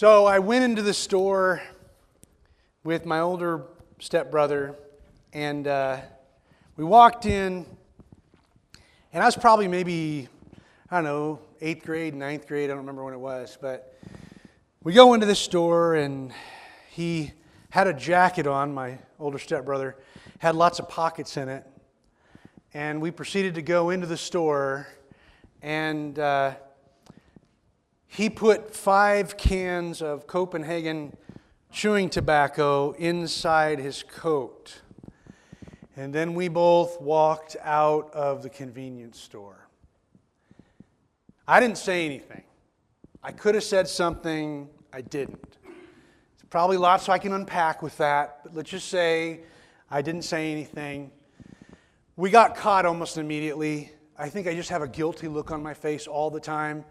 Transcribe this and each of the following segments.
So I went into the store with my older stepbrother, and uh, we walked in, and I was probably maybe, I don't know, eighth grade, ninth grade, I don't remember when it was, but we go into the store, and he had a jacket on, my older stepbrother, had lots of pockets in it, and we proceeded to go into the store, and uh, he put five cans of Copenhagen chewing tobacco inside his coat. And then we both walked out of the convenience store. I didn't say anything. I could have said something, I didn't. It's probably lots I can unpack with that, but let's just say I didn't say anything. We got caught almost immediately. I think I just have a guilty look on my face all the time.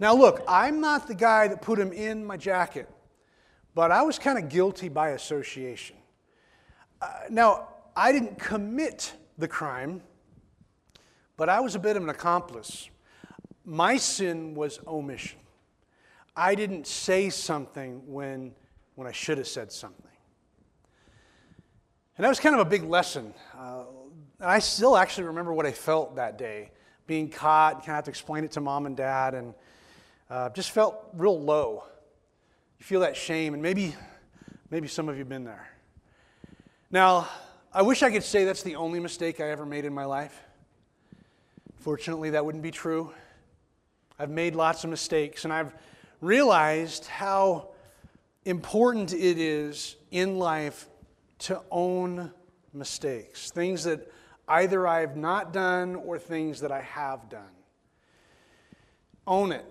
Now, look, I'm not the guy that put him in my jacket, but I was kind of guilty by association. Uh, now, I didn't commit the crime, but I was a bit of an accomplice. My sin was omission. I didn't say something when, when I should have said something. And that was kind of a big lesson. Uh, and I still actually remember what I felt that day being caught, kind of have to explain it to mom and dad. And uh, just felt real low. You feel that shame, and maybe, maybe some of you have been there. Now, I wish I could say that's the only mistake I ever made in my life. Fortunately, that wouldn't be true. I've made lots of mistakes, and I've realized how important it is in life to own mistakes, things that either I have not done or things that I have done. Own it.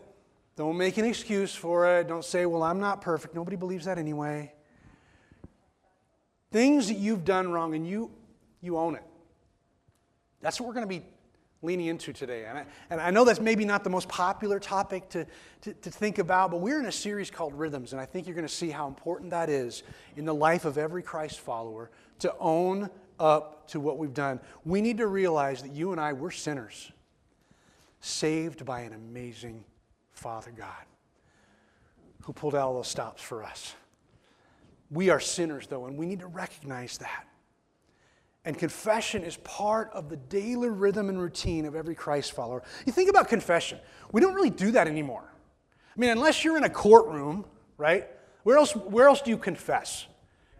Don't make an excuse for it. Don't say, well, I'm not perfect. Nobody believes that anyway. Things that you've done wrong and you, you own it. That's what we're going to be leaning into today. And I, and I know that's maybe not the most popular topic to, to, to think about, but we're in a series called Rhythms, and I think you're going to see how important that is in the life of every Christ follower to own up to what we've done. We need to realize that you and I, we're sinners, saved by an amazing Father God who pulled out all those stops for us. We are sinners, though, and we need to recognize that. And confession is part of the daily rhythm and routine of every Christ follower. You think about confession, we don't really do that anymore. I mean, unless you're in a courtroom, right? Where else, where else do you confess?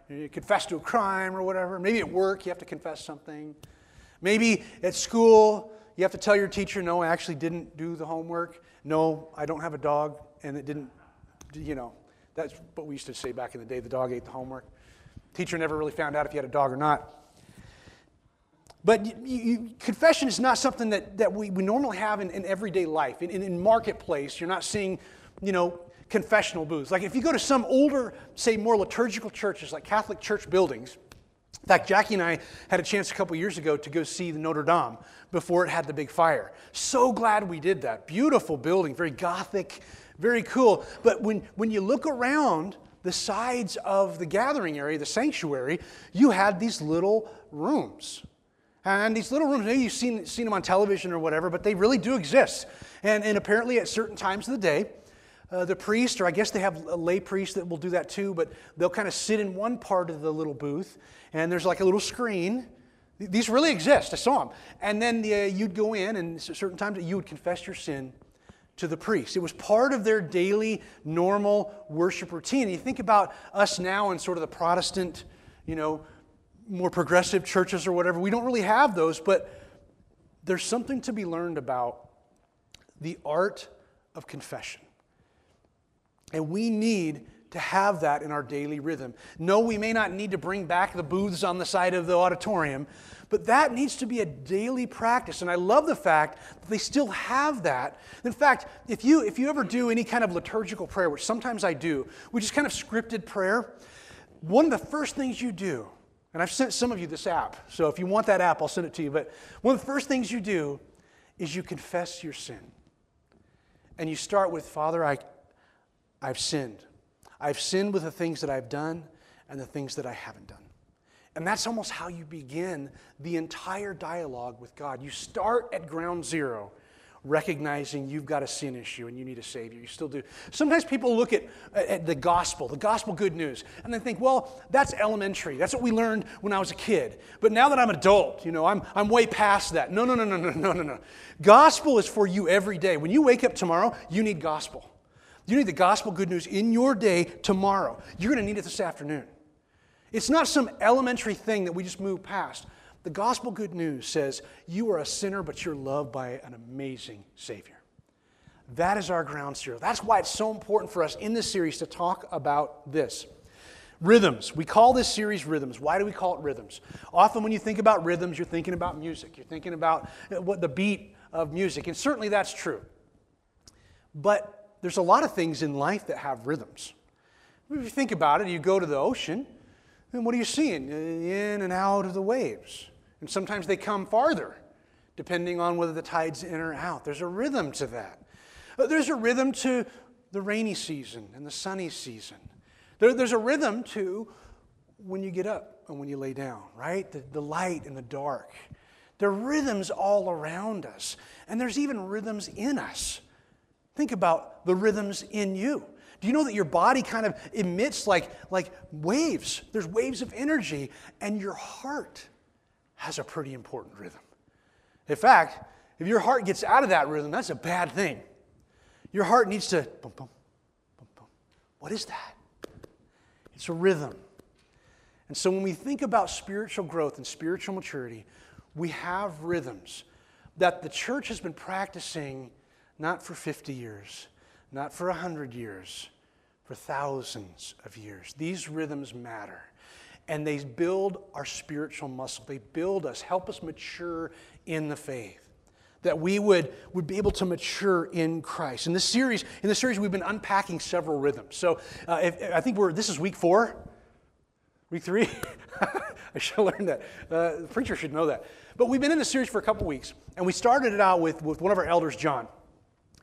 You confess to a crime or whatever. Maybe at work, you have to confess something. Maybe at school, you have to tell your teacher, no, I actually didn't do the homework. No, I don't have a dog, and it didn't, you know, that's what we used to say back in the day the dog ate the homework. Teacher never really found out if you had a dog or not. But you, you, confession is not something that, that we, we normally have in, in everyday life. In, in, in, marketplace, you're not seeing, you know, confessional booths. Like if you go to some older, say more liturgical churches, like Catholic church buildings, in fact, Jackie and I had a chance a couple years ago to go see the Notre Dame before it had the big fire. So glad we did that. Beautiful building, very gothic, very cool. But when, when you look around the sides of the gathering area, the sanctuary, you had these little rooms. And these little rooms, maybe you've seen, seen them on television or whatever, but they really do exist. And, and apparently, at certain times of the day, uh, the priest, or I guess they have a lay priest that will do that too, but they'll kind of sit in one part of the little booth, and there's like a little screen. These really exist. I saw them. And then the, you'd go in, and certain times you would confess your sin to the priest. It was part of their daily, normal worship routine. And you think about us now in sort of the Protestant, you know, more progressive churches or whatever. We don't really have those, but there's something to be learned about the art of confession. And we need to have that in our daily rhythm. No, we may not need to bring back the booths on the side of the auditorium, but that needs to be a daily practice. And I love the fact that they still have that. In fact, if you, if you ever do any kind of liturgical prayer, which sometimes I do, which is kind of scripted prayer, one of the first things you do, and I've sent some of you this app, so if you want that app, I'll send it to you. But one of the first things you do is you confess your sin. And you start with, Father, I I've sinned. I've sinned with the things that I've done and the things that I haven't done. And that's almost how you begin the entire dialogue with God. You start at ground zero, recognizing you've got a sin issue and you need a Savior. You still do. Sometimes people look at, at the gospel, the gospel good news, and they think, well, that's elementary. That's what we learned when I was a kid. But now that I'm an adult, you know, I'm, I'm way past that. No, no, no, no, no, no, no, no. Gospel is for you every day. When you wake up tomorrow, you need gospel. You need the gospel good news in your day tomorrow. You're going to need it this afternoon. It's not some elementary thing that we just move past. The gospel good news says you are a sinner, but you're loved by an amazing Savior. That is our ground zero. That's why it's so important for us in this series to talk about this. Rhythms. We call this series rhythms. Why do we call it rhythms? Often when you think about rhythms, you're thinking about music. You're thinking about uh, what the beat of music. And certainly that's true. But there's a lot of things in life that have rhythms. If you think about it, you go to the ocean, and what are you seeing? In and out of the waves. And sometimes they come farther, depending on whether the tide's in or out. There's a rhythm to that. Uh, there's a rhythm to the rainy season and the sunny season. There, there's a rhythm to when you get up and when you lay down, right? The, the light and the dark. There are rhythms all around us, and there's even rhythms in us. Think about the rhythms in you. Do you know that your body kind of emits like, like waves? There's waves of energy, and your heart has a pretty important rhythm. In fact, if your heart gets out of that rhythm, that's a bad thing. Your heart needs to boom, boom, boom, boom. What is that? It's a rhythm. And so when we think about spiritual growth and spiritual maturity, we have rhythms that the church has been practicing not for 50 years, not for 100 years, for thousands of years. These rhythms matter and they build our spiritual muscle. They build us, help us mature in the faith. That we would, would be able to mature in Christ. In this series, in this series, we've been unpacking several rhythms. So uh, if, I think we're this is week four, week three. I should have learned that. Uh, the preacher should know that. But we've been in this series for a couple weeks, and we started it out with, with one of our elders, John.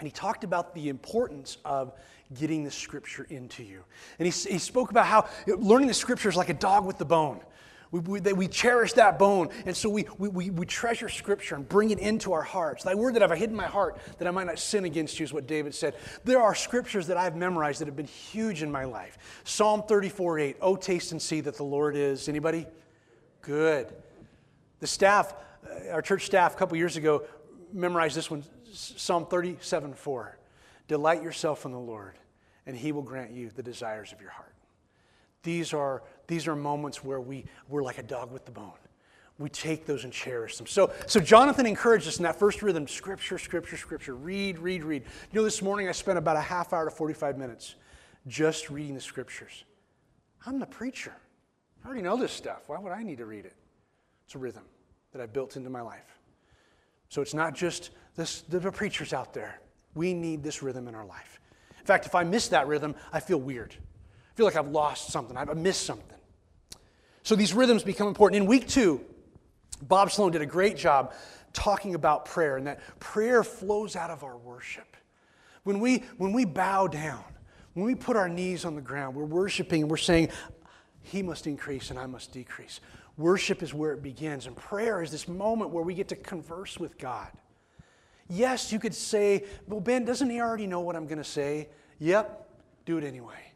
And he talked about the importance of getting the scripture into you. And he, he spoke about how learning the scripture is like a dog with the bone. We, we, we cherish that bone, and so we, we, we treasure Scripture and bring it into our hearts. Thy word that I've hidden my heart, that I might not sin against you, is what David said. There are Scriptures that I've memorized that have been huge in my life. Psalm 34 8, Oh, taste and see that the Lord is. Anybody? Good. The staff, uh, our church staff, a couple years ago, memorized this one Psalm 37 4. Delight yourself in the Lord, and he will grant you the desires of your heart. These are, these are moments where we, we're like a dog with the bone. We take those and cherish them. So, so Jonathan encouraged us in that first rhythm scripture, scripture, scripture. Read, read, read. You know, this morning I spent about a half hour to 45 minutes just reading the scriptures. I'm the preacher. I already know this stuff. Why would I need to read it? It's a rhythm that I've built into my life. So it's not just this, the preachers out there. We need this rhythm in our life. In fact, if I miss that rhythm, I feel weird. I feel like I've lost something, I've missed something. So these rhythms become important. In week two, Bob Sloan did a great job talking about prayer and that prayer flows out of our worship. When we, when we bow down, when we put our knees on the ground, we're worshiping and we're saying, He must increase and I must decrease. Worship is where it begins, and prayer is this moment where we get to converse with God. Yes, you could say, Well, Ben, doesn't he already know what I'm going to say? Yep, do it anyway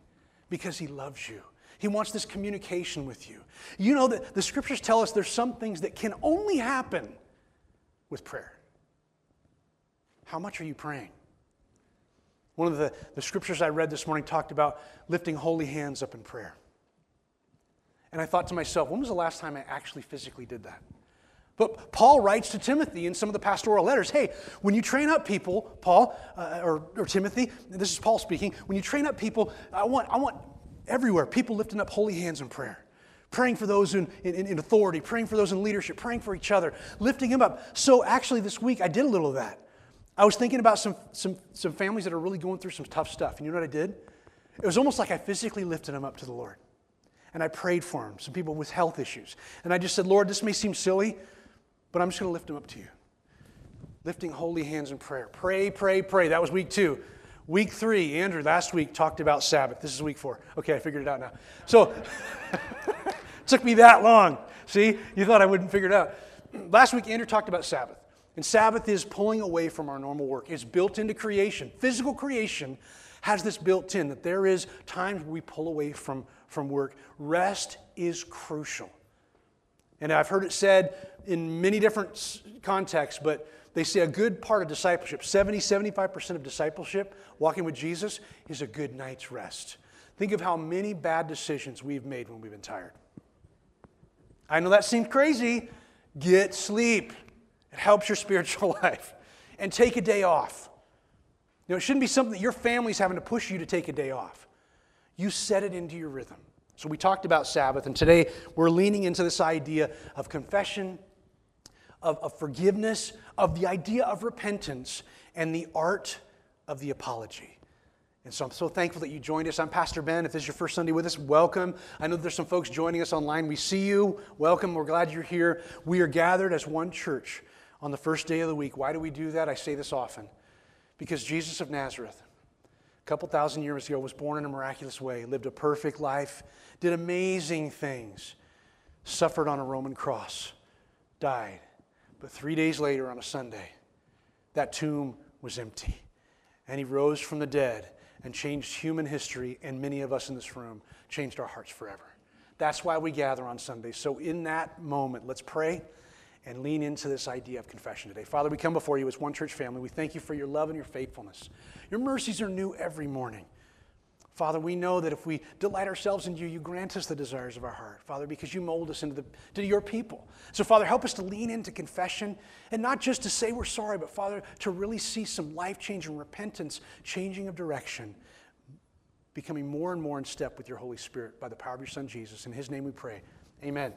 because he loves you. He wants this communication with you. You know that the scriptures tell us there's some things that can only happen with prayer. How much are you praying? One of the, the scriptures I read this morning talked about lifting holy hands up in prayer. And I thought to myself, when was the last time I actually physically did that? But Paul writes to Timothy in some of the pastoral letters hey, when you train up people, Paul, uh, or, or Timothy, this is Paul speaking, when you train up people, I want, I want everywhere people lifting up holy hands in prayer. Praying for those in, in, in authority, praying for those in leadership, praying for each other, lifting them up. So, actually, this week I did a little of that. I was thinking about some, some, some families that are really going through some tough stuff. And you know what I did? It was almost like I physically lifted them up to the Lord. And I prayed for them, some people with health issues. And I just said, Lord, this may seem silly, but I'm just going to lift them up to you. Lifting holy hands in prayer. Pray, pray, pray. That was week two. Week three, Andrew last week talked about Sabbath. This is week four. Okay, I figured it out now. So, took me that long. See, you thought I wouldn't figure it out. Last week, Andrew talked about Sabbath. And Sabbath is pulling away from our normal work. It's built into creation. Physical creation has this built in that there is times we pull away from, from work. Rest is crucial. And I've heard it said in many different contexts, but they say a good part of discipleship, 70, 75% of discipleship, walking with Jesus, is a good night's rest. Think of how many bad decisions we've made when we've been tired. I know that seems crazy. Get sleep. It helps your spiritual life. And take a day off. You know, it shouldn't be something that your family's having to push you to take a day off. You set it into your rhythm. So we talked about Sabbath, and today we're leaning into this idea of confession, of, of forgiveness, of the idea of repentance, and the art of the apology. And so I'm so thankful that you joined us. I'm Pastor Ben. If this is your first Sunday with us, welcome. I know there's some folks joining us online. We see you. Welcome. We're glad you're here. We are gathered as one church on the first day of the week. Why do we do that? I say this often. Because Jesus of Nazareth, a couple thousand years ago, was born in a miraculous way, lived a perfect life, did amazing things, suffered on a Roman cross, died. But three days later, on a Sunday, that tomb was empty. And he rose from the dead and changed human history, and many of us in this room changed our hearts forever. That's why we gather on Sundays. So, in that moment, let's pray and lean into this idea of confession today. Father, we come before you as one church family. We thank you for your love and your faithfulness. Your mercies are new every morning. Father, we know that if we delight ourselves in you, you grant us the desires of our heart, Father, because you mold us into the, to your people. So, Father, help us to lean into confession and not just to say we're sorry, but, Father, to really see some life changing repentance, changing of direction, becoming more and more in step with your Holy Spirit by the power of your Son, Jesus. In his name we pray. Amen.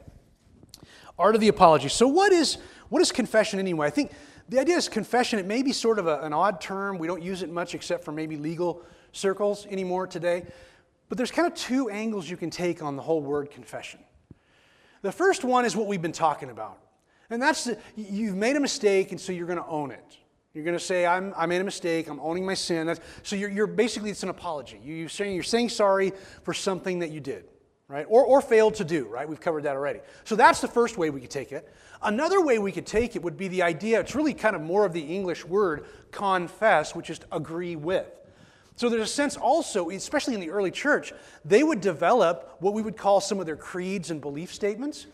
Art of the apology. So, what is, what is confession anyway? I think the idea is confession, it may be sort of a, an odd term. We don't use it much except for maybe legal circles anymore today. But there's kind of two angles you can take on the whole word confession. The first one is what we've been talking about. And that's the, you've made a mistake, and so you're going to own it. You're going to say, I'm, I made a mistake, I'm owning my sin. That's, so you're, you're, basically, it's an apology. You, are saying, you're saying sorry for something that you did, right? Or, or failed to do, right? We've covered that already. So that's the first way we could take it. Another way we could take it would be the idea, it's really kind of more of the English word confess, which is agree with. So there's a sense also, especially in the early church, they would develop what we would call some of their creeds and belief statements.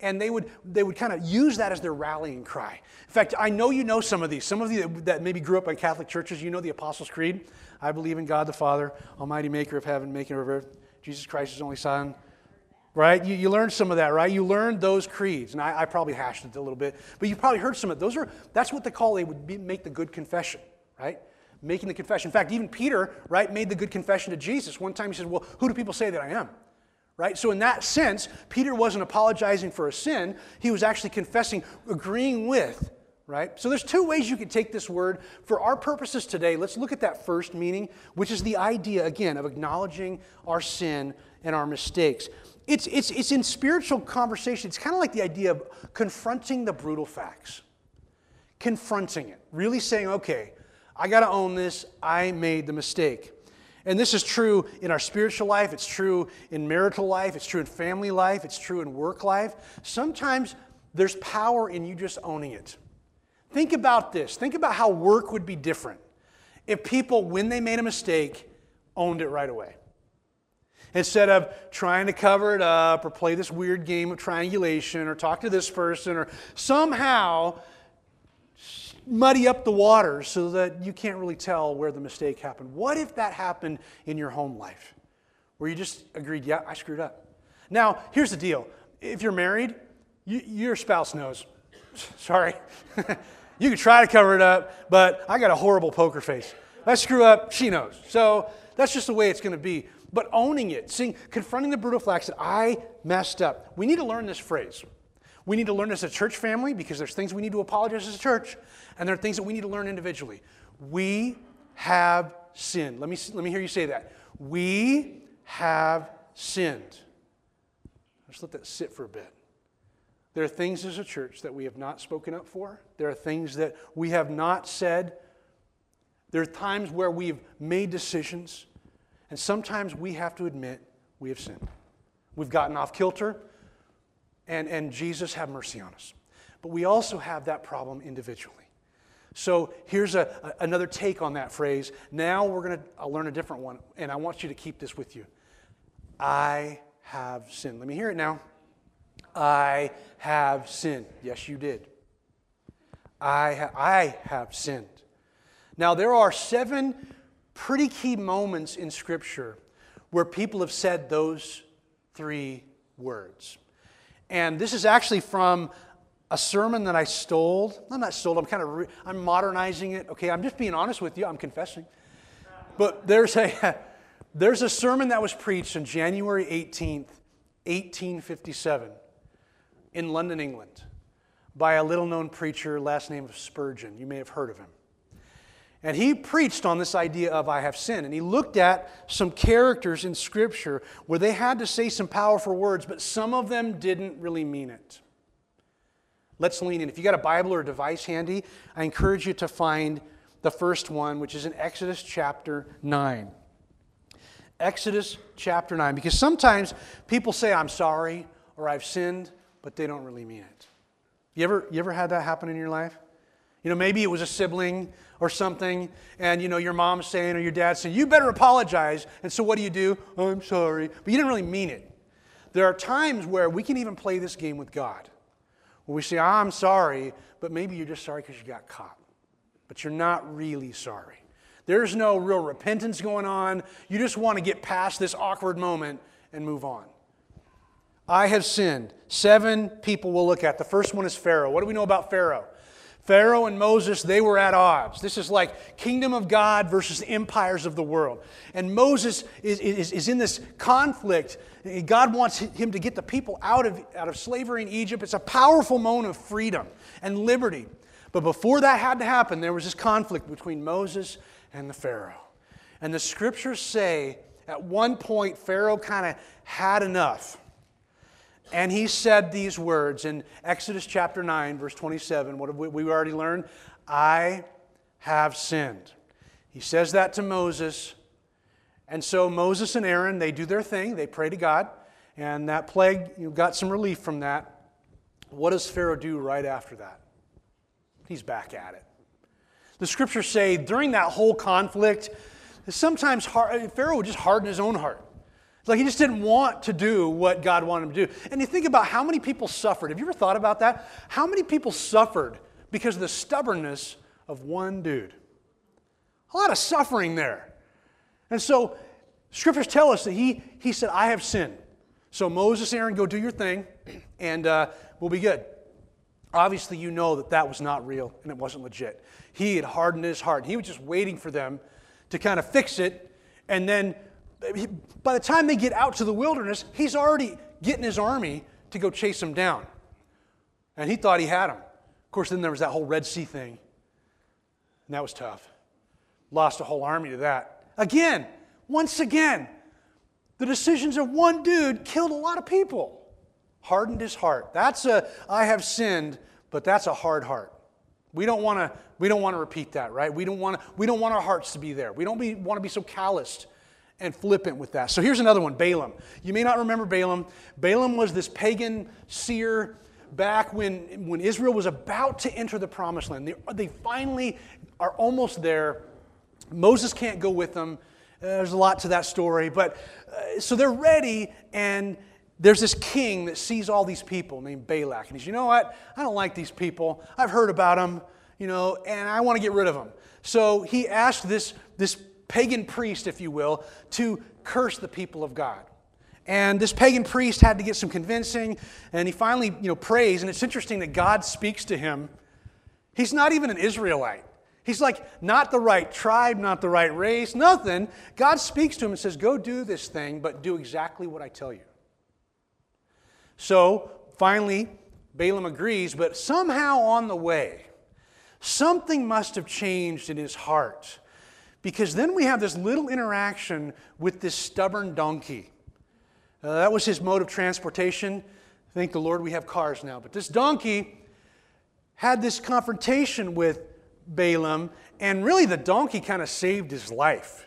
And they would, they would kind of use that as their rallying cry. In fact, I know you know some of these. Some of you that maybe grew up in Catholic churches, you know the Apostles' Creed. I believe in God the Father, Almighty Maker of heaven, Maker of earth, Jesus Christ, is only Son. Right? You, you learned some of that, right? You learned those creeds. And I, I probably hashed it a little bit, but you probably heard some of it. Those are, that's what they call, they would be, make the good confession, right? making the confession. In fact, even Peter, right, made the good confession to Jesus. One time he said, Well, who do people say that I am? Right? So, in that sense, Peter wasn't apologizing for a sin, he was actually confessing, agreeing with. Right? So there's two ways you can take this word. For our purposes today, let's look at that first meaning, which is the idea, again, of acknowledging our sin and our mistakes. It's, it's, it's in spiritual conversation. It's kind of like the idea of confronting the brutal facts. Confronting it. Really saying, okay, I got to own this. I made the mistake. And this is true in our spiritual life, it's true in marital life, it's true in family life, it's true in work life. Sometimes there's power in you just owning it. Think about this. Think about how work would be different if people, when they made a mistake, owned it right away. Instead of trying to cover it up or play this weird game of triangulation or talk to this person or somehow muddy up the water so that you can't really tell where the mistake happened. What if that happened in your home life where you just agreed, yeah, I screwed up? Now, here's the deal if you're married, you, your spouse knows. Sorry. you can try to cover it up, but I got a horrible poker face. If I screw up, she knows. So that's just the way it's going to be. But owning it, seeing, confronting the brutal facts that I messed up. We need to learn this phrase. We need to learn as a church family because there's things we need to apologize as a church, and there are things that we need to learn individually. We have sinned. Let me, let me hear you say that. We have sinned. Let's let that sit for a bit. There are things as a church that we have not spoken up for. There are things that we have not said. There are times where we've made decisions, and sometimes we have to admit we have sinned. We've gotten off kilter and, and Jesus have mercy on us. But we also have that problem individually. So here's a, a, another take on that phrase. Now we're going to learn a different one, and I want you to keep this with you. I have sinned. Let me hear it now. I have sinned. Yes, you did. I, ha- I have sinned. Now, there are seven pretty key moments in Scripture where people have said those three words. And this is actually from a sermon that I stole. I'm not stole, I'm kind of re- I'm modernizing it. Okay, I'm just being honest with you. I'm confessing. But there's a there's a sermon that was preached on January 18th, 1857 in London, England by a little known preacher, last name of Spurgeon. You may have heard of him. And he preached on this idea of I have sinned. And he looked at some characters in Scripture where they had to say some powerful words, but some of them didn't really mean it. Let's lean in. If you got a Bible or a device handy, I encourage you to find the first one, which is in Exodus chapter 9. Exodus chapter 9. Because sometimes people say, I'm sorry or I've sinned, but they don't really mean it. You ever, you ever had that happen in your life? You know, maybe it was a sibling or something, and you know, your mom's saying or your dad's saying, You better apologize. And so what do you do? I'm sorry. But you didn't really mean it. There are times where we can even play this game with God, where we say, ah, I'm sorry, but maybe you're just sorry because you got caught. But you're not really sorry. There's no real repentance going on. You just want to get past this awkward moment and move on. I have sinned. Seven people we'll look at. The first one is Pharaoh. What do we know about Pharaoh? Pharaoh and Moses, they were at odds. This is like kingdom of God versus empires of the world. And Moses is, is, is in this conflict. God wants him to get the people out of, out of slavery in Egypt. It's a powerful moment of freedom and liberty. But before that had to happen, there was this conflict between Moses and the Pharaoh. And the scriptures say at one point, Pharaoh kind of had enough. And he said these words in Exodus chapter 9, verse 27. What have we, we already learned? I have sinned. He says that to Moses. And so Moses and Aaron, they do their thing. They pray to God. And that plague, you got some relief from that. What does Pharaoh do right after that? He's back at it. The scriptures say during that whole conflict, sometimes Pharaoh would just harden his own heart. It's like he just didn't want to do what God wanted him to do. And you think about how many people suffered. Have you ever thought about that? How many people suffered because of the stubbornness of one dude? A lot of suffering there. And so scriptures tell us that he, he said, I have sinned. So Moses, Aaron, go do your thing, and uh, we'll be good. Obviously, you know that that was not real and it wasn't legit. He had hardened his heart. He was just waiting for them to kind of fix it, and then by the time they get out to the wilderness, he's already getting his army to go chase them down. And he thought he had them. Of course, then there was that whole Red Sea thing. And that was tough. Lost a whole army to that. Again, once again, the decisions of one dude killed a lot of people. Hardened his heart. That's a, I have sinned, but that's a hard heart. We don't want to we don't want to repeat that, right? We don't want we don't want our hearts to be there. We don't want to be so calloused and flippant with that. So here's another one Balaam. You may not remember Balaam. Balaam was this pagan seer back when, when Israel was about to enter the promised land. They, they finally are almost there. Moses can't go with them. Uh, there's a lot to that story. But uh, so they're ready, and there's this king that sees all these people named Balak. And he's, you know what? I don't like these people. I've heard about them, you know, and I want to get rid of them. So he asked this, this pagan priest, if you will, to curse the people of God. And this pagan priest had to get some convincing, and he finally, you know, prays. And it's interesting that God speaks to him. He's not even an Israelite. He's like not the right tribe, not the right race, nothing. God speaks to him and says, Go do this thing, but do exactly what I tell you. So finally, Balaam agrees, but somehow on the way, something must have changed in his heart. Because then we have this little interaction with this stubborn donkey. Uh, that was his mode of transportation. Thank the Lord we have cars now. But this donkey had this confrontation with Balaam, and really the donkey kind of saved his life.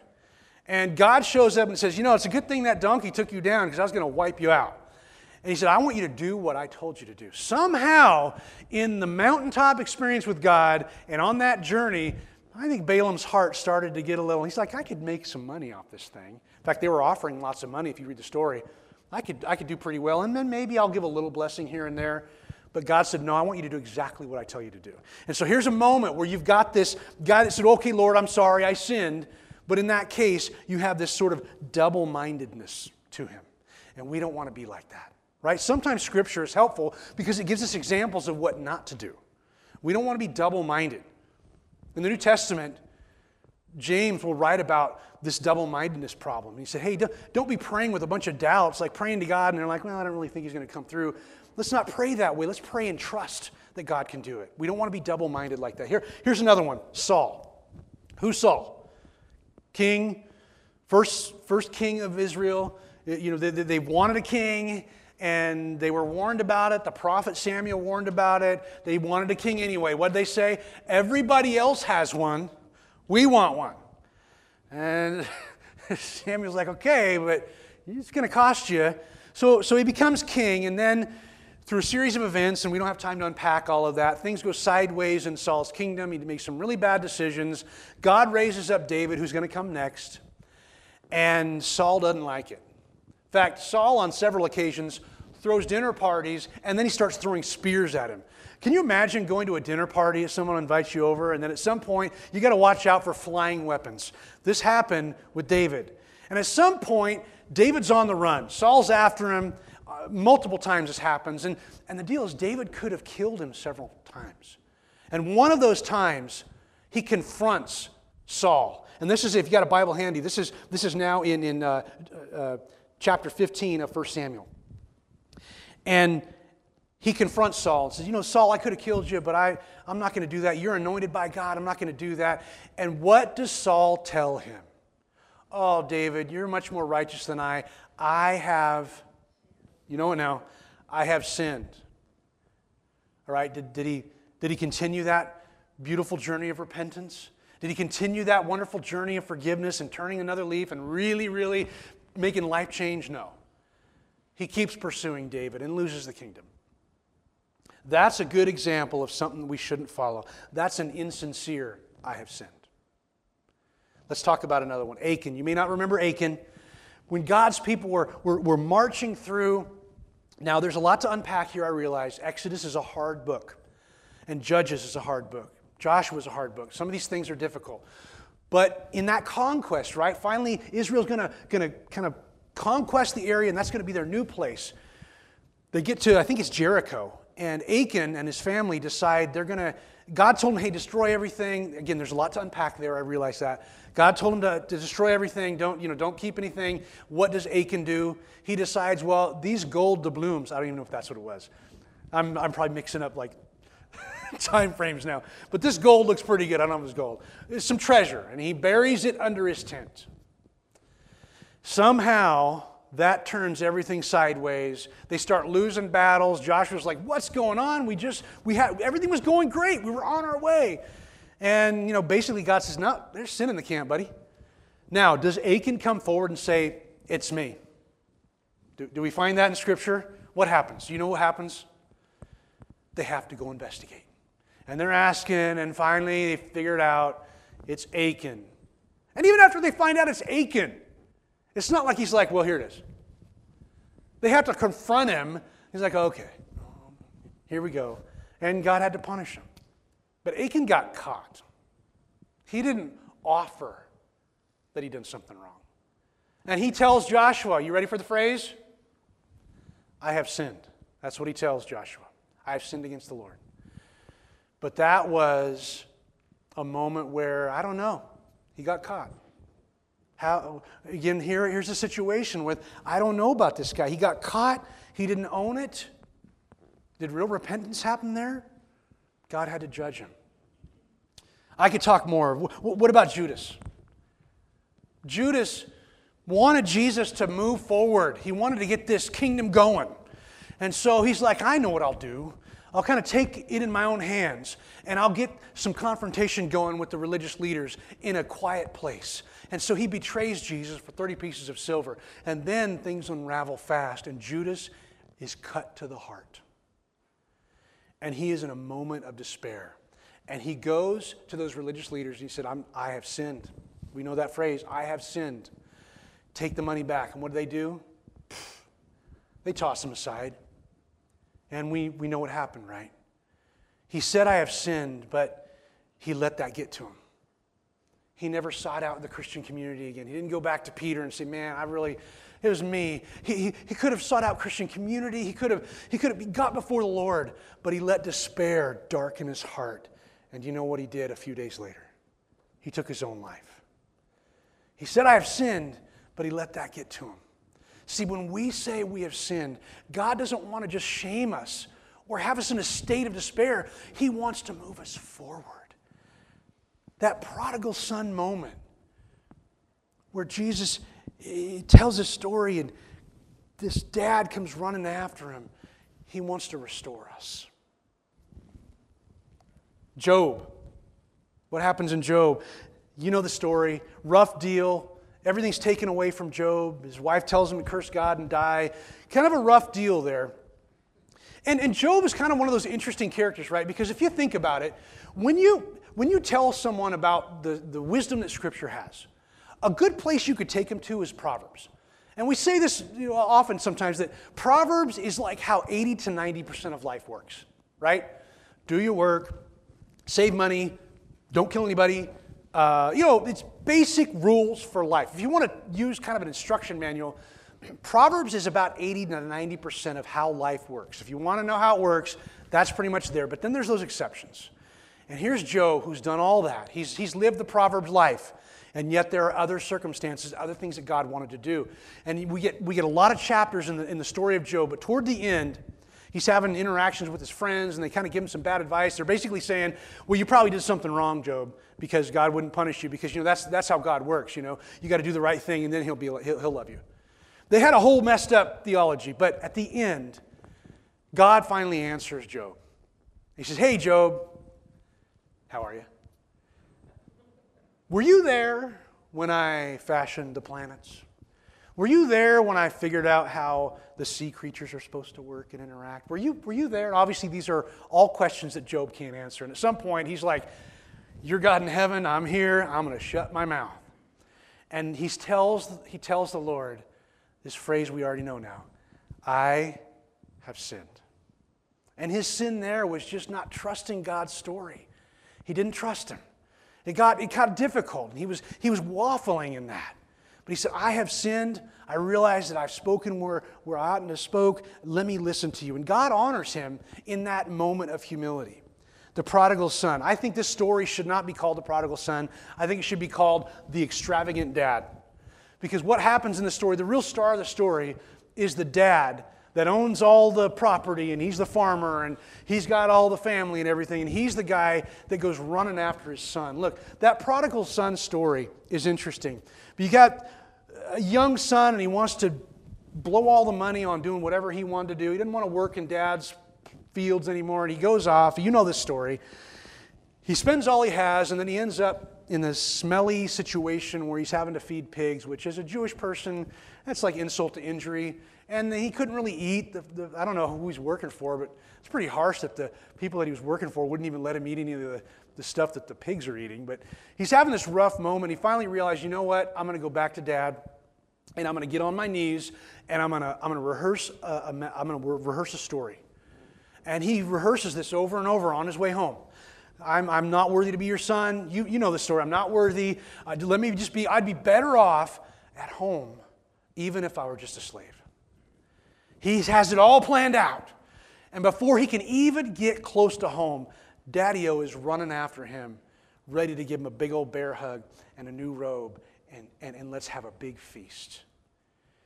And God shows up and says, You know, it's a good thing that donkey took you down because I was going to wipe you out. And he said, I want you to do what I told you to do. Somehow, in the mountaintop experience with God and on that journey, I think Balaam's heart started to get a little. He's like, I could make some money off this thing. In fact, they were offering lots of money if you read the story. I could, I could do pretty well, and then maybe I'll give a little blessing here and there. But God said, No, I want you to do exactly what I tell you to do. And so here's a moment where you've got this guy that said, Okay, Lord, I'm sorry, I sinned. But in that case, you have this sort of double mindedness to him. And we don't want to be like that right? Sometimes scripture is helpful because it gives us examples of what not to do. We don't want to be double minded. In the New Testament, James will write about this double mindedness problem. He said, Hey, don't be praying with a bunch of doubts, like praying to God, and they're like, Well, I don't really think he's going to come through. Let's not pray that way. Let's pray and trust that God can do it. We don't want to be double minded like that. Here, here's another one Saul. Who's Saul? King, first, first king of Israel. You know, they, they wanted a king and they were warned about it. The prophet Samuel warned about it. They wanted a king anyway. What did they say? Everybody else has one. We want one. And Samuel's like, okay, but it's going to cost you. So, so he becomes king, and then through a series of events, and we don't have time to unpack all of that, things go sideways in Saul's kingdom. He makes some really bad decisions. God raises up David, who's going to come next, and Saul doesn't like it fact, Saul, on several occasions, throws dinner parties and then he starts throwing spears at him. Can you imagine going to a dinner party if someone invites you over and then at some point you got to watch out for flying weapons? This happened with David. And at some point, David's on the run. Saul's after him. Uh, multiple times this happens. And, and the deal is, David could have killed him several times. And one of those times, he confronts Saul. And this is, if you got a Bible handy, this is, this is now in, in uh, uh, chapter 15 of 1 Samuel. And he confronts Saul and says, You know, Saul, I could have killed you, but I, I'm not going to do that. You're anointed by God. I'm not going to do that. And what does Saul tell him? Oh, David, you're much more righteous than I. I have, you know what now? I have sinned. All right, did, did, he, did he continue that beautiful journey of repentance? Did he continue that wonderful journey of forgiveness and turning another leaf and really, really making life change? No. He keeps pursuing David and loses the kingdom. That's a good example of something we shouldn't follow. That's an insincere, I have sinned. Let's talk about another one Achan. You may not remember Achan. When God's people were, were, were marching through, now there's a lot to unpack here, I realize. Exodus is a hard book, and Judges is a hard book. Joshua is a hard book. Some of these things are difficult. But in that conquest, right, finally Israel's to gonna kind of conquest the area, and that's to be their new place. They get to, I think it's Jericho, and Achan and his family decide they're to, God told them, hey, destroy everything. Again, there's a lot to unpack there, I realize that. God told him to, to destroy everything, don't, you know, don't keep anything. What does Achan do? He decides, well, these gold doubloons, I don't even know if that's what it was. I'm, I'm probably mixing up like time frames now. But this gold looks pretty good. I don't know if it's gold. It's some treasure, and he buries it under his tent. Somehow, that turns everything sideways. They start losing battles. Joshua's like, "What's going on? We just we had everything was going great. We were on our way." And you know, basically God says, "No, there's sin in the camp, buddy." Now, does Achan come forward and say, "It's me"? Do, do we find that in Scripture? What happens? Do you know what happens? They have to go investigate. And they're asking, and finally they figure it out it's Achan. And even after they find out it's Achan, it's not like he's like, well, here it is. They have to confront him. He's like, okay, here we go. And God had to punish him. But Achan got caught. He didn't offer that he'd done something wrong. And he tells Joshua, you ready for the phrase? I have sinned. That's what he tells Joshua. I have sinned against the Lord. But that was a moment where, I don't know, he got caught. How, again, here, here's a situation with, I don't know about this guy. He got caught, he didn't own it. Did real repentance happen there? God had to judge him. I could talk more. What about Judas? Judas wanted Jesus to move forward. He wanted to get this kingdom going. And so he's like, I know what I'll do. I'll kind of take it in my own hands and I'll get some confrontation going with the religious leaders in a quiet place. And so he betrays Jesus for 30 pieces of silver. And then things unravel fast. And Judas is cut to the heart. And he is in a moment of despair. And he goes to those religious leaders and he said, I have sinned. We know that phrase, I have sinned. Take the money back. And what do they do? They toss him aside. And we, we know what happened, right? He said, I have sinned, but he let that get to him. He never sought out the Christian community again. He didn't go back to Peter and say, Man, I really, it was me. He, he, he could have sought out Christian community. He could have, he could have got before the Lord, but he let despair darken his heart. And you know what he did a few days later? He took his own life. He said, I have sinned, but he let that get to him. See, when we say we have sinned, God doesn't want to just shame us or have us in a state of despair. He wants to move us forward. That prodigal son moment where Jesus tells a story and this dad comes running after him, he wants to restore us. Job. What happens in Job? You know the story. Rough deal. Everything's taken away from Job. His wife tells him to curse God and die. Kind of a rough deal there. And, and Job is kind of one of those interesting characters, right? Because if you think about it, when you, when you tell someone about the, the wisdom that Scripture has, a good place you could take them to is Proverbs. And we say this you know, often sometimes that Proverbs is like how 80 to 90% of life works, right? Do your work, save money, don't kill anybody, uh, you know, it's basic rules for life. If you want to use kind of an instruction manual, Proverbs is about 80 to 90% of how life works. If you want to know how it works, that's pretty much there. But then there's those exceptions. And here's Job, who's done all that. He's, he's lived the Proverbs life. And yet there are other circumstances, other things that God wanted to do. And we get, we get a lot of chapters in the, in the story of Job, but toward the end, he's having interactions with his friends and they kind of give him some bad advice. They're basically saying, Well, you probably did something wrong, Job, because God wouldn't punish you, because you know that's, that's how God works. You know, you got to do the right thing and then he'll, be, he'll, he'll love you. They had a whole messed up theology, but at the end, God finally answers Job. He says, Hey, Job, how are you? Were you there when I fashioned the planets? Were you there when I figured out how the sea creatures are supposed to work and interact? Were you, were you there? And obviously, these are all questions that Job can't answer. And at some point, he's like, You're God in heaven, I'm here, I'm going to shut my mouth. And he tells, he tells the Lord this phrase we already know now I have sinned. And his sin there was just not trusting God's story. He didn't trust him. It got, it got difficult. He was, he was waffling in that. But he said, I have sinned. I realize that I've spoken where, where I oughtn't to spoke. Let me listen to you. And God honors him in that moment of humility. The prodigal son. I think this story should not be called the prodigal son. I think it should be called the extravagant dad. Because what happens in the story, the real star of the story, is the dad that owns all the property and he's the farmer and he's got all the family and everything and he's the guy that goes running after his son. Look, that prodigal son story is interesting. But you got a young son and he wants to blow all the money on doing whatever he wanted to do. He didn't want to work in dad's fields anymore and he goes off. You know this story. He spends all he has and then he ends up in a smelly situation where he's having to feed pigs, which as a Jewish person, that's like insult to injury and he couldn't really eat. The, the, I don't know who he's working for, but it's pretty harsh that the people that he was working for wouldn't even let him eat any of the, the stuff that the pigs are eating. But he's having this rough moment. He finally realized, you know what? I'm going to go back to dad, and I'm going to get on my knees, and I'm going to I'm going to rehearse a, a, I'm going to rehearse a story. And he rehearses this over and over on his way home. I'm, I'm not worthy to be your son. You, you know the story. I'm not worthy. Uh, let me just be, I'd be better off at home, even if I were just a slave. He has it all planned out. And before he can even get close to home, Daddy O is running after him, ready to give him a big old bear hug and a new robe, and, and, and let's have a big feast.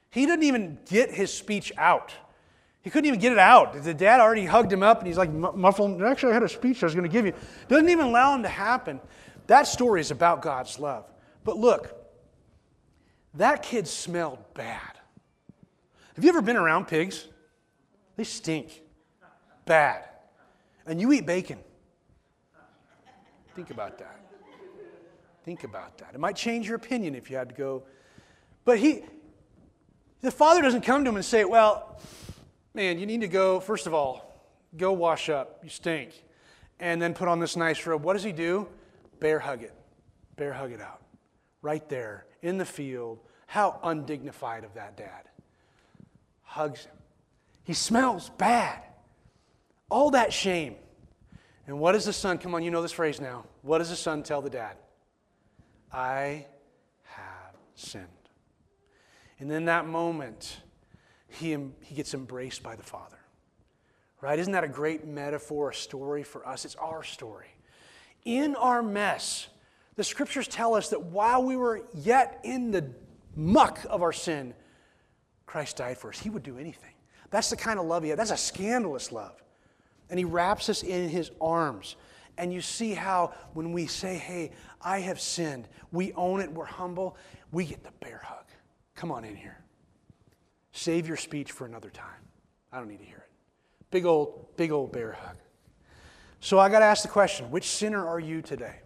He didn't even get his speech out. He couldn't even get it out. The dad already hugged him up and he's like muffling. Actually, I had a speech I was going to give you. Doesn't even allow him to happen. That story is about God's love. But look, that kid smelled bad. Have you ever been around pigs? They stink. Bad. And you eat bacon. Think about that. Think about that. It might change your opinion if you had to go. But he, the father doesn't come to him and say, Well, man, you need to go, first of all, go wash up. You stink. And then put on this nice robe. What does he do? Bear hug it. Bear hug it out. Right there in the field. How undignified of that dad. Hugs him. He smells bad. All that shame. And what does the son, come on, you know this phrase now. What does the son tell the dad? I have sinned. And in that moment, he, he gets embraced by the Father. Right? Isn't that a great metaphor, a story for us? It's our story. In our mess, the scriptures tell us that while we were yet in the muck of our sin, Christ died for us. He would do anything. That's the kind of love he had. That's a scandalous love. And he wraps us in his arms. And you see how when we say, hey, I have sinned, we own it, we're humble, we get the bear hug. Come on in here. Save your speech for another time. I don't need to hear it. Big old, big old bear hug. So I got to ask the question which sinner are you today?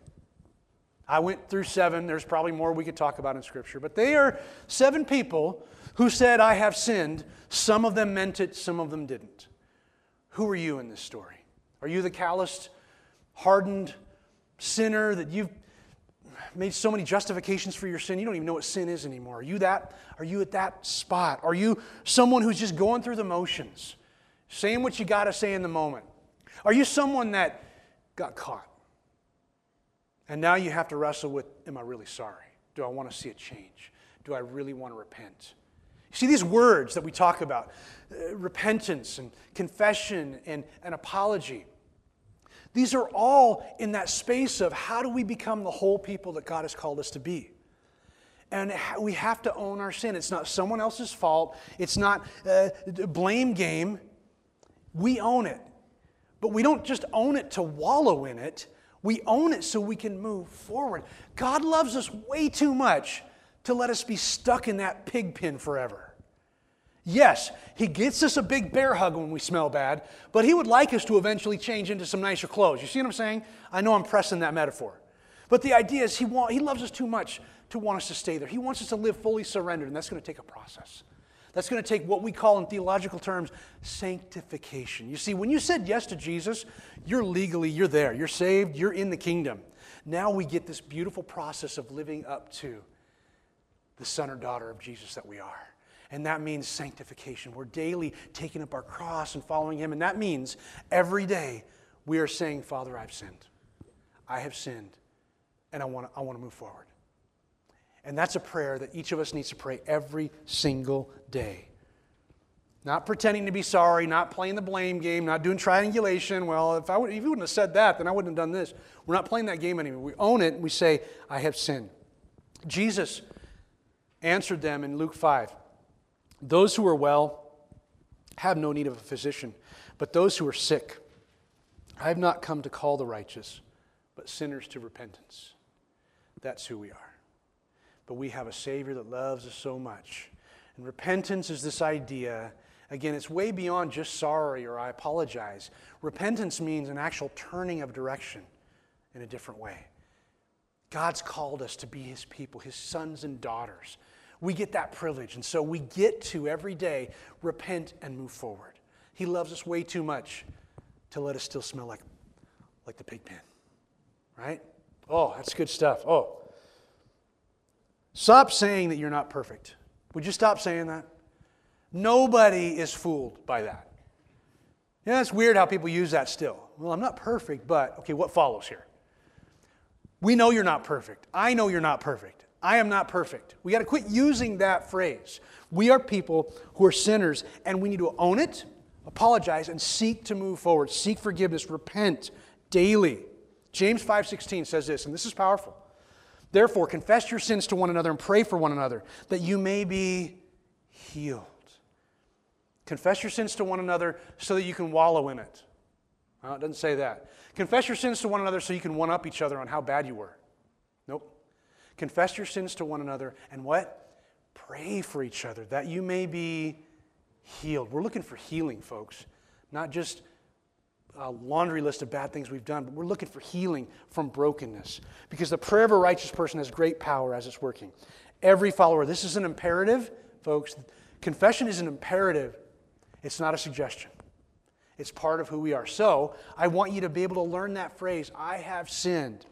I went through seven. There's probably more we could talk about in Scripture, but they are seven people who said, I have sinned. Some of them meant it, some of them didn't. Who are you in this story? Are you the calloused, hardened sinner that you've made so many justifications for your sin, you don't even know what sin is anymore. Are you that? Are you at that spot? Are you someone who's just going through the motions, saying what you got to say in the moment? Are you someone that got caught? And now you have to wrestle with Am I really sorry? Do I want to see a change? Do I really want to repent? See, these words that we talk about uh, repentance and confession and, and apology these are all in that space of how do we become the whole people that God has called us to be. And we have to own our sin. It's not someone else's fault, it's not a blame game. We own it. But we don't just own it to wallow in it, we own it so we can move forward. God loves us way too much to let us be stuck in that pig pen forever. Yes, he gets us a big bear hug when we smell bad, but he would like us to eventually change into some nicer clothes. You see what I'm saying? I know I'm pressing that metaphor. But the idea is he, want, he loves us too much to want us to stay there. He wants us to live fully surrendered, and that's going to take a process. That's going to take what we call in theological terms sanctification. You see, when you said yes to Jesus, you're legally, you're there. You're saved, you're in the kingdom. Now we get this beautiful process of living up to the son or daughter of Jesus that we are. And that means sanctification. We're daily taking up our cross and following Him. And that means every day we are saying, Father, I've sinned. I have sinned. And I want to, I want to move forward. And that's a prayer that each of us needs to pray every single day. Not pretending to be sorry, not playing the blame game, not doing triangulation. Well, if, I would, if you wouldn't have said that, then I wouldn't have done this. We're not playing that game anymore. We own it and we say, I have sinned. Jesus answered them in Luke 5 those who are well have no need of a physician, but those who are sick. I have not come to call the righteous, but sinners to repentance. That's who we are. But we have a Savior that loves us so much. And repentance is this idea. Again, it's way beyond just sorry or I apologize. Repentance means an actual turning of direction in a different way. God's called us to be His people, His sons and daughters we get that privilege. And so we get to every day repent and move forward. He loves us way too much to let us still smell like, like the pig pen. Right? Oh, that's good stuff. Oh. Stop saying that you're not perfect. Would you stop saying that? Nobody is fooled by that. Yeah, it's weird how people use that still. Well, I'm not perfect, but okay, what follows here? We know you're not perfect. I know you're not perfect. I am not perfect. We got to quit using that phrase. We are people who are sinners, and we need to own it, apologize, and seek to move forward. Seek forgiveness, repent daily. James 5:16 says this, and this is powerful. Therefore, confess your sins to one another and pray for one another, that you may be healed. Confess your sins to one another so that you can wallow in it. Well, it doesn't say that. Confess your sins to one another so you can one up each other on how bad you were. Confess your sins to one another and what? Pray for each other that you may be healed. We're looking for healing, folks, not just a laundry list of bad things we've done, but we're looking for healing from brokenness because the prayer of a righteous person has great power as it's working. Every follower, this is an imperative, folks. Confession is an imperative It's not a suggestion. It's part of who we are. So I want you to be able to learn that phrase I have sinned.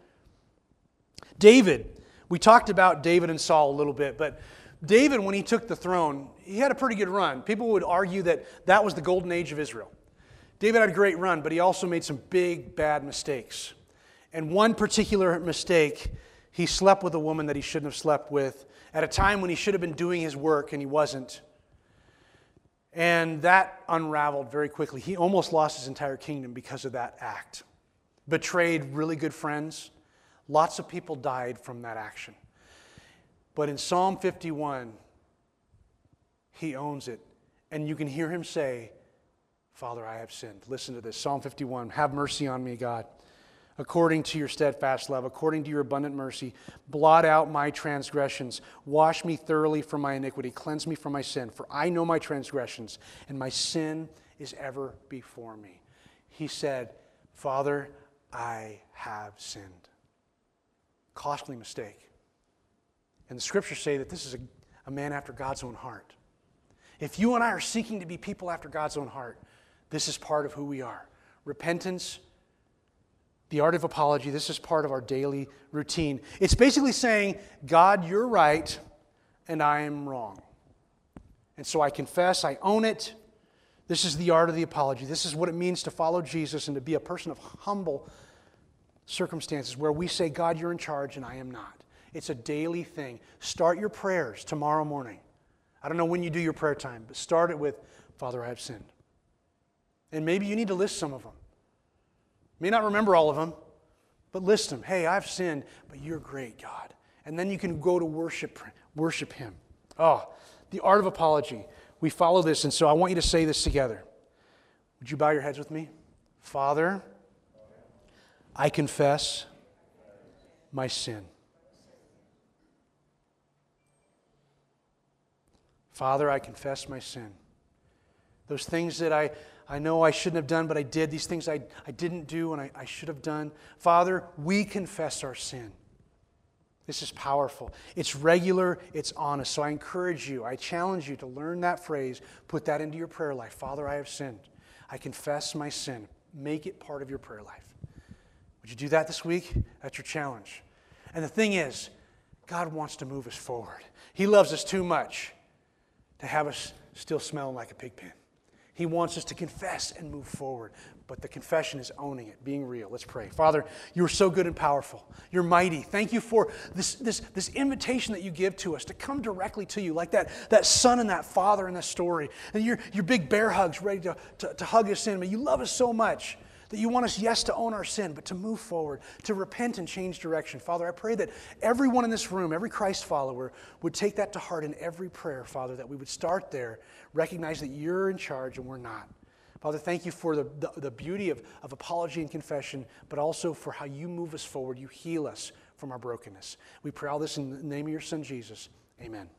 David, we talked about David and Saul a little bit, but David, when he took the throne, he had a pretty good run. People would argue that that was the golden age of Israel. David had a great run, but he also made some big, bad mistakes. And one particular mistake, he slept with a woman that he shouldn't have slept with at a time when he should have been doing his work and he wasn't. And that unraveled very quickly. He almost lost his entire kingdom because of that act. Betrayed really good friends. Lots of people died from that action. But in Psalm 51, he owns it. And you can hear him say, Father, I have sinned. Listen to this Psalm 51 Have mercy on me, God according to your steadfast love, according to your abundant mercy. Blot out my transgressions. Wash me thoroughly from my iniquity. Cleanse me from my sin. For I know my transgressions, and my sin is ever before me. He said, Father, I have sinned. Costly mistake. And the scriptures say that this is a, a man after God's own heart. If you and I are seeking to be people after God's own heart, this is part of who we are. Repentance, the art of apology, this is part of our daily routine. It's basically saying, God, you're right, and I am wrong. And so I confess, I own it. This is the art of the apology. This is what it means to follow Jesus and to be a person of humble circumstances where we say, God, you're in charge, and I am not. It's a daily thing. Start your prayers tomorrow morning. I don't know when you do your prayer time, but start it with, Father, I have sinned. And maybe you need to list some of them. May not remember all of them, but list them. Hey, I've sinned, but you're great, God. And then you can go to worship, worship Him. Oh, the art of apology. We follow this, and so I want you to say this together. Would you bow your heads with me? Father, I confess my sin. Father, I confess my sin. Those things that I I know I shouldn't have done, but I did. These things I, I didn't do and I, I should have done. Father, we confess our sin. This is powerful. It's regular, it's honest. So I encourage you, I challenge you to learn that phrase, put that into your prayer life. Father, I have sinned. I confess my sin. Make it part of your prayer life. Would you do that this week? That's your challenge. And the thing is, God wants to move us forward. He loves us too much to have us still smelling like a pig pen. He wants us to confess and move forward. But the confession is owning it, being real. Let's pray. Father, you are so good and powerful. You're mighty. Thank you for this, this, this invitation that you give to us to come directly to you, like that, that son and that father in the story. And your, your big bear hugs ready to, to, to hug us in. But you love us so much that you want us, yes, to own our sin, but to move forward, to repent and change direction. Father, I pray that everyone in this room, every Christ follower, would take that to heart in every prayer, Father, that we would start there, recognize that you're in charge and we're not. Father, thank you for the, the, the beauty of, of apology and confession, but also for how you move us forward. You heal us from our brokenness. We pray all this in the name of your Son, Jesus. Amen.